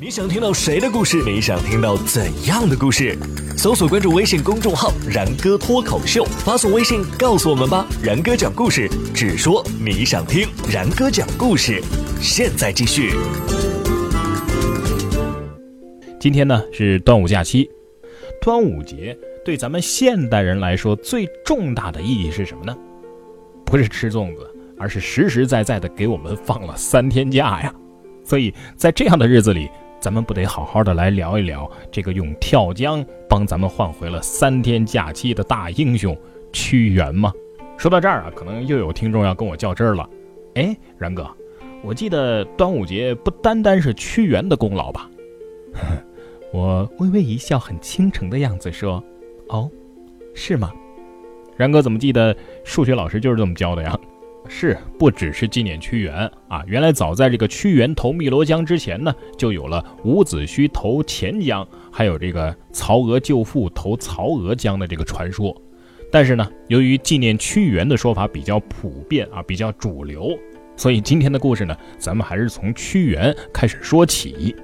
你想听到谁的故事？你想听到怎样的故事？搜索关注微信公众号“然哥脱口秀”，发送微信告诉我们吧。然哥讲故事，只说你想听。然哥讲故事，现在继续。今天呢是端午假期，端午节对咱们现代人来说最重大的意义是什么呢？不是吃粽子，而是实实在在的给我们放了三天假呀。所以在这样的日子里。咱们不得好好的来聊一聊这个用跳江帮咱们换回了三天假期的大英雄屈原吗？说到这儿啊，可能又有听众要跟我较真儿了。哎，然哥，我记得端午节不单单是屈原的功劳吧？我微微一笑，很倾城的样子说：“哦，是吗？”然哥怎么记得数学老师就是这么教的呀？是，不只是纪念屈原啊！原来早在这个屈原投汨罗江之前呢，就有了伍子胥投钱江，还有这个曹娥救父投曹娥江的这个传说。但是呢，由于纪念屈原的说法比较普遍啊，比较主流，所以今天的故事呢，咱们还是从屈原开始说起。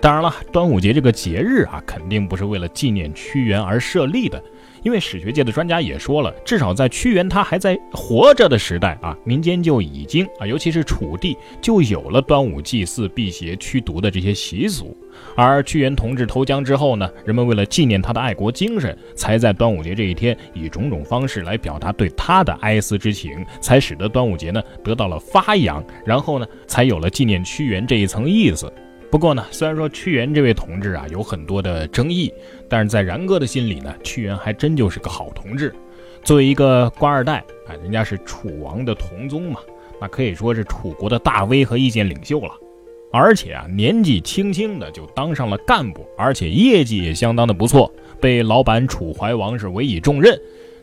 当然了，端午节这个节日啊，肯定不是为了纪念屈原而设立的。因为史学界的专家也说了，至少在屈原他还在活着的时代啊，民间就已经啊，尤其是楚地就有了端午祭祀、辟邪、驱毒的这些习俗。而屈原同志投江之后呢，人们为了纪念他的爱国精神，才在端午节这一天以种种方式来表达对他的哀思之情，才使得端午节呢得到了发扬，然后呢才有了纪念屈原这一层意思。不过呢，虽然说屈原这位同志啊有很多的争议，但是在然哥的心里呢，屈原还真就是个好同志。作为一个官二代啊，人家是楚王的同宗嘛，那可以说是楚国的大 V 和意见领袖了。而且啊，年纪轻轻的就当上了干部，而且业绩也相当的不错，被老板楚怀王是委以重任。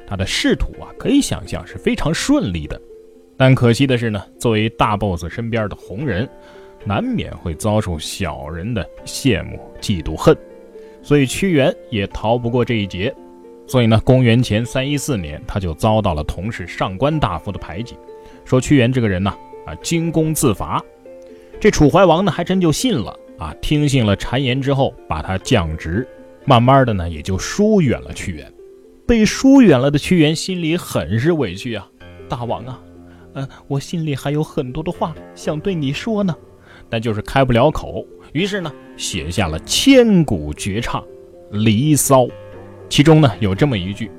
他的仕途啊，可以想象是非常顺利的。但可惜的是呢，作为大 boss 身边的红人。难免会遭受小人的羡慕、嫉妒、恨，所以屈原也逃不过这一劫。所以呢，公元前三一四年，他就遭到了同事上官大夫的排挤，说屈原这个人呢，啊，惊弓自伐。这楚怀王呢，还真就信了啊，听信了谗言之后，把他降职，慢慢的呢，也就疏远了屈原。被疏远了的屈原心里很是委屈啊，大王啊，嗯，我心里还有很多的话想对你说呢。但就是开不了口，于是呢，写下了千古绝唱《离骚》，其中呢有这么一句：“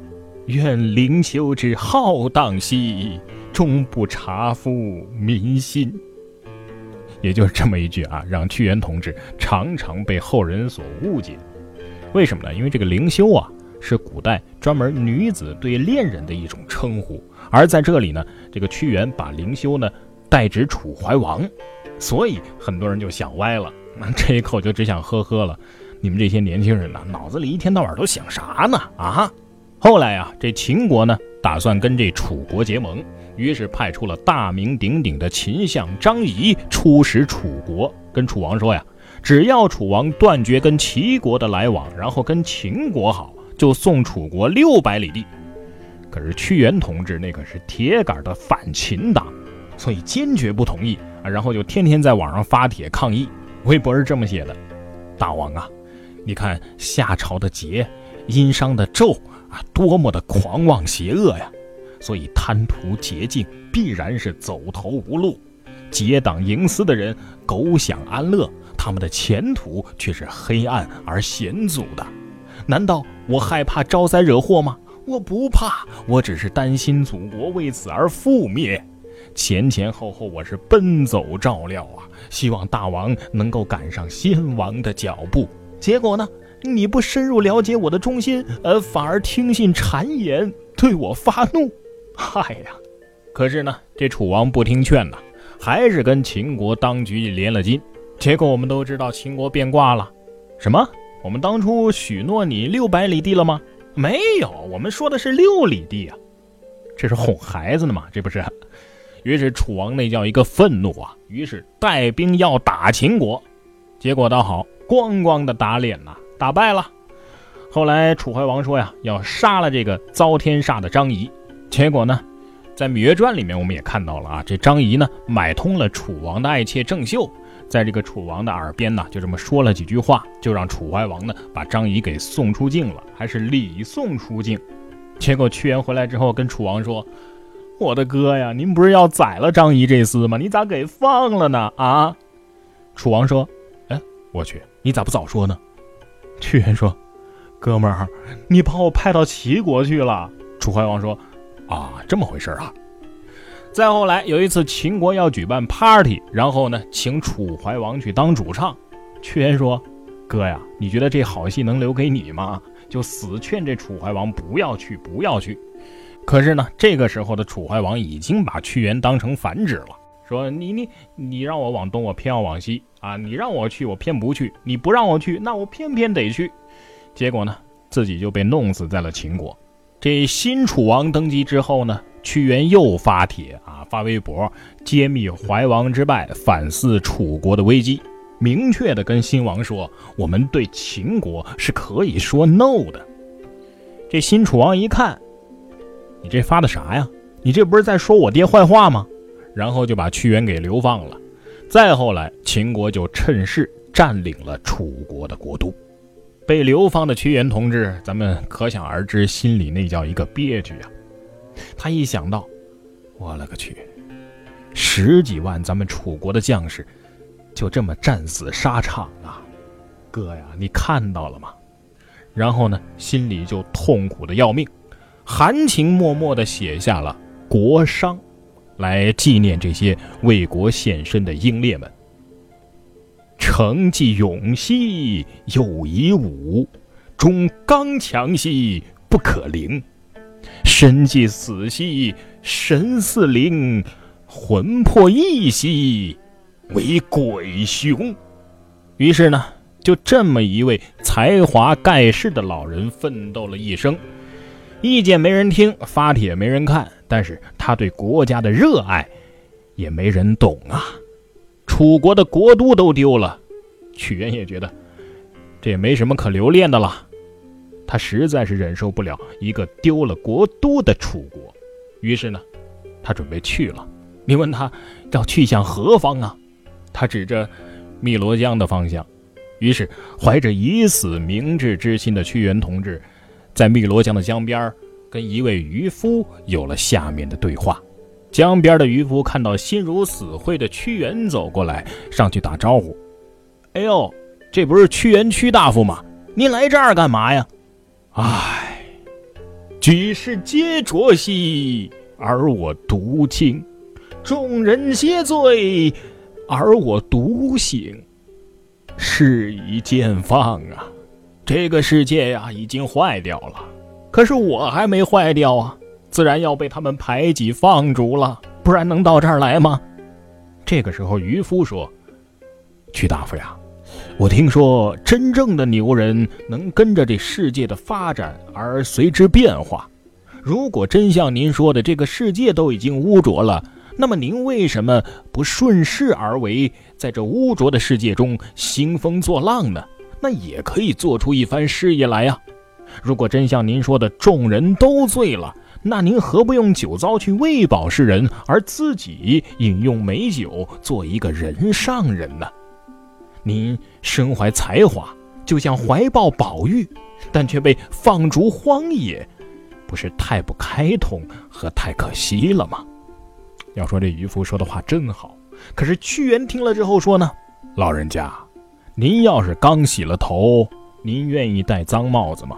愿灵丘之浩荡兮，终不察夫民心。”也就是这么一句啊，让屈原同志常常被后人所误解。为什么呢？因为这个灵修啊，是古代专门女子对恋人的一种称呼，而在这里呢，这个屈原把灵修呢代指楚怀王。所以很多人就想歪了，这一口就只想呵呵了。你们这些年轻人呢，脑子里一天到晚都想啥呢？啊！后来啊，这秦国呢，打算跟这楚国结盟，于是派出了大名鼎鼎的秦相张仪出使楚国，跟楚王说呀，只要楚王断绝跟齐国的来往，然后跟秦国好，就送楚国六百里地。可是屈原同志那可是铁杆的反秦党，所以坚决不同意啊。然后就天天在网上发帖抗议，微博是这么写的：“大王啊，你看夏朝的桀，殷商的纣啊，多么的狂妄邪恶呀！所以贪图捷径，必然是走投无路。结党营私的人，苟享安乐，他们的前途却是黑暗而险阻的。难道我害怕招灾惹祸吗？我不怕，我只是担心祖国为此而覆灭。”前前后后我是奔走照料啊，希望大王能够赶上先王的脚步。结果呢，你不深入了解我的忠心，呃，反而听信谗言，对我发怒。嗨呀！可是呢，这楚王不听劝呐，还是跟秦国当局连了筋。结果我们都知道，秦国变卦了。什么？我们当初许诺你六百里地了吗？没有，我们说的是六里地啊。这是哄孩子呢嘛？这不是？于是楚王那叫一个愤怒啊！于是带兵要打秦国，结果倒好，咣咣的打脸呐，打败了。后来楚怀王说呀，要杀了这个遭天煞的张仪。结果呢，在《芈月传》里面我们也看到了啊，这张仪呢买通了楚王的爱妾郑袖，在这个楚王的耳边呢，就这么说了几句话，就让楚怀王呢把张仪给送出境了，还是礼送出境。结果屈原回来之后跟楚王说：“我的哥呀，您不是要宰了张仪这厮吗？你咋给放了呢？啊？”楚王说：“哎，我去，你咋不早说呢？”屈原说：“哥们儿，你把我派到齐国去了。”楚怀王说：“啊，这么回事啊。”再后来有一次秦国要举办 party，然后呢，请楚怀王去当主唱。屈原说：“哥呀，你觉得这好戏能留给你吗？”就死劝这楚怀王不要去，不要去。可是呢，这个时候的楚怀王已经把屈原当成反指了，说：“你你你让我往东，我偏要往西啊！你让我去，我偏不去；你不让我去，那我偏偏得去。”结果呢，自己就被弄死在了秦国。这新楚王登基之后呢？屈原又发帖啊，发微博揭秘怀王之败，反思楚国的危机，明确的跟新王说：“我们对秦国是可以说 no 的。”这新楚王一看，你这发的啥呀？你这不是在说我爹坏话吗？然后就把屈原给流放了。再后来，秦国就趁势占领了楚国的国都。被流放的屈原同志，咱们可想而知，心里那叫一个憋屈啊！他一想到，我勒个去，十几万咱们楚国的将士就这么战死沙场啊！哥呀，你看到了吗？然后呢，心里就痛苦的要命，含情脉脉的写下了《国殇》，来纪念这些为国献身的英烈们。诚既勇兮又以武，忠刚强兮不可凌。身既死兮神似灵，魂魄异兮为鬼雄。于是呢，就这么一位才华盖世的老人奋斗了一生，意见没人听，发帖没人看，但是他对国家的热爱也没人懂啊。楚国的国都都丢了，屈原也觉得这也没什么可留恋的了。他实在是忍受不了一个丢了国都的楚国，于是呢，他准备去了。你问他要去向何方啊？他指着汨罗江的方向。于是，怀着以死明志之心的屈原同志，在汨罗江的江边跟一位渔夫有了下面的对话。江边的渔夫看到心如死灰的屈原走过来，上去打招呼：“哎呦，这不是屈原屈大夫吗？您来这儿干嘛呀？”唉，举世皆浊兮，而我独清；众人皆醉，而我独醒。事已渐放啊！这个世界呀，已经坏掉了。可是我还没坏掉啊，自然要被他们排挤放逐了，不然能到这儿来吗？这个时候，渔夫说：“屈大夫呀。”我听说，真正的牛人能跟着这世界的发展而随之变化。如果真像您说的，这个世界都已经污浊了，那么您为什么不顺势而为，在这污浊的世界中兴风作浪呢？那也可以做出一番事业来呀。如果真像您说的，众人都醉了，那您何不用酒糟去喂饱世人，而自己饮用美酒，做一个人上人呢？您身怀才华，就像怀抱宝玉，但却被放逐荒野，不是太不开通和太可惜了吗？要说这渔夫说的话真好，可是屈原听了之后说呢：“老人家，您要是刚洗了头，您愿意戴脏帽子吗？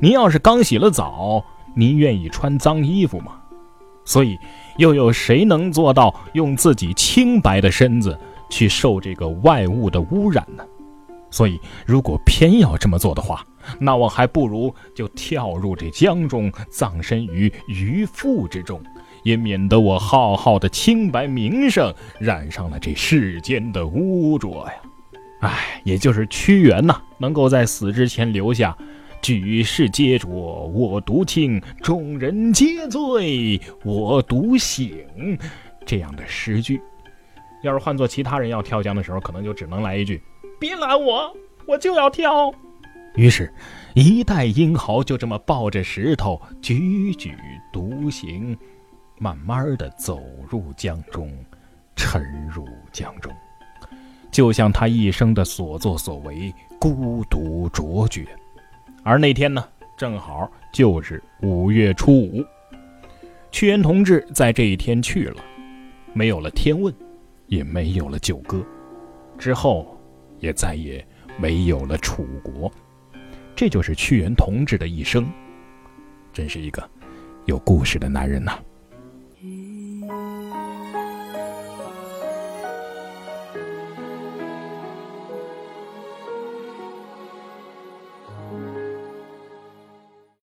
您要是刚洗了澡，您愿意穿脏衣服吗？所以，又有谁能做到用自己清白的身子？”去受这个外物的污染呢？所以，如果偏要这么做的话，那我还不如就跳入这江中，葬身于鱼腹之中，也免得我浩浩的清白名声染上了这世间的污浊呀！唉，也就是屈原呐，能够在死之前留下“举世皆浊我独清，众人皆醉我独醒”这样的诗句。要是换做其他人要跳江的时候，可能就只能来一句：“别拦我，我就要跳。”于是，一代英豪就这么抱着石头，踽踽独行，慢慢的走入江中，沉入江中。就像他一生的所作所为，孤独卓绝。而那天呢，正好就是五月初五。屈原同志在这一天去了，没有了天问，也没有了九歌，之后也再也没有了楚国。这就是屈原同志的一生，真是一个有故事的男人呐。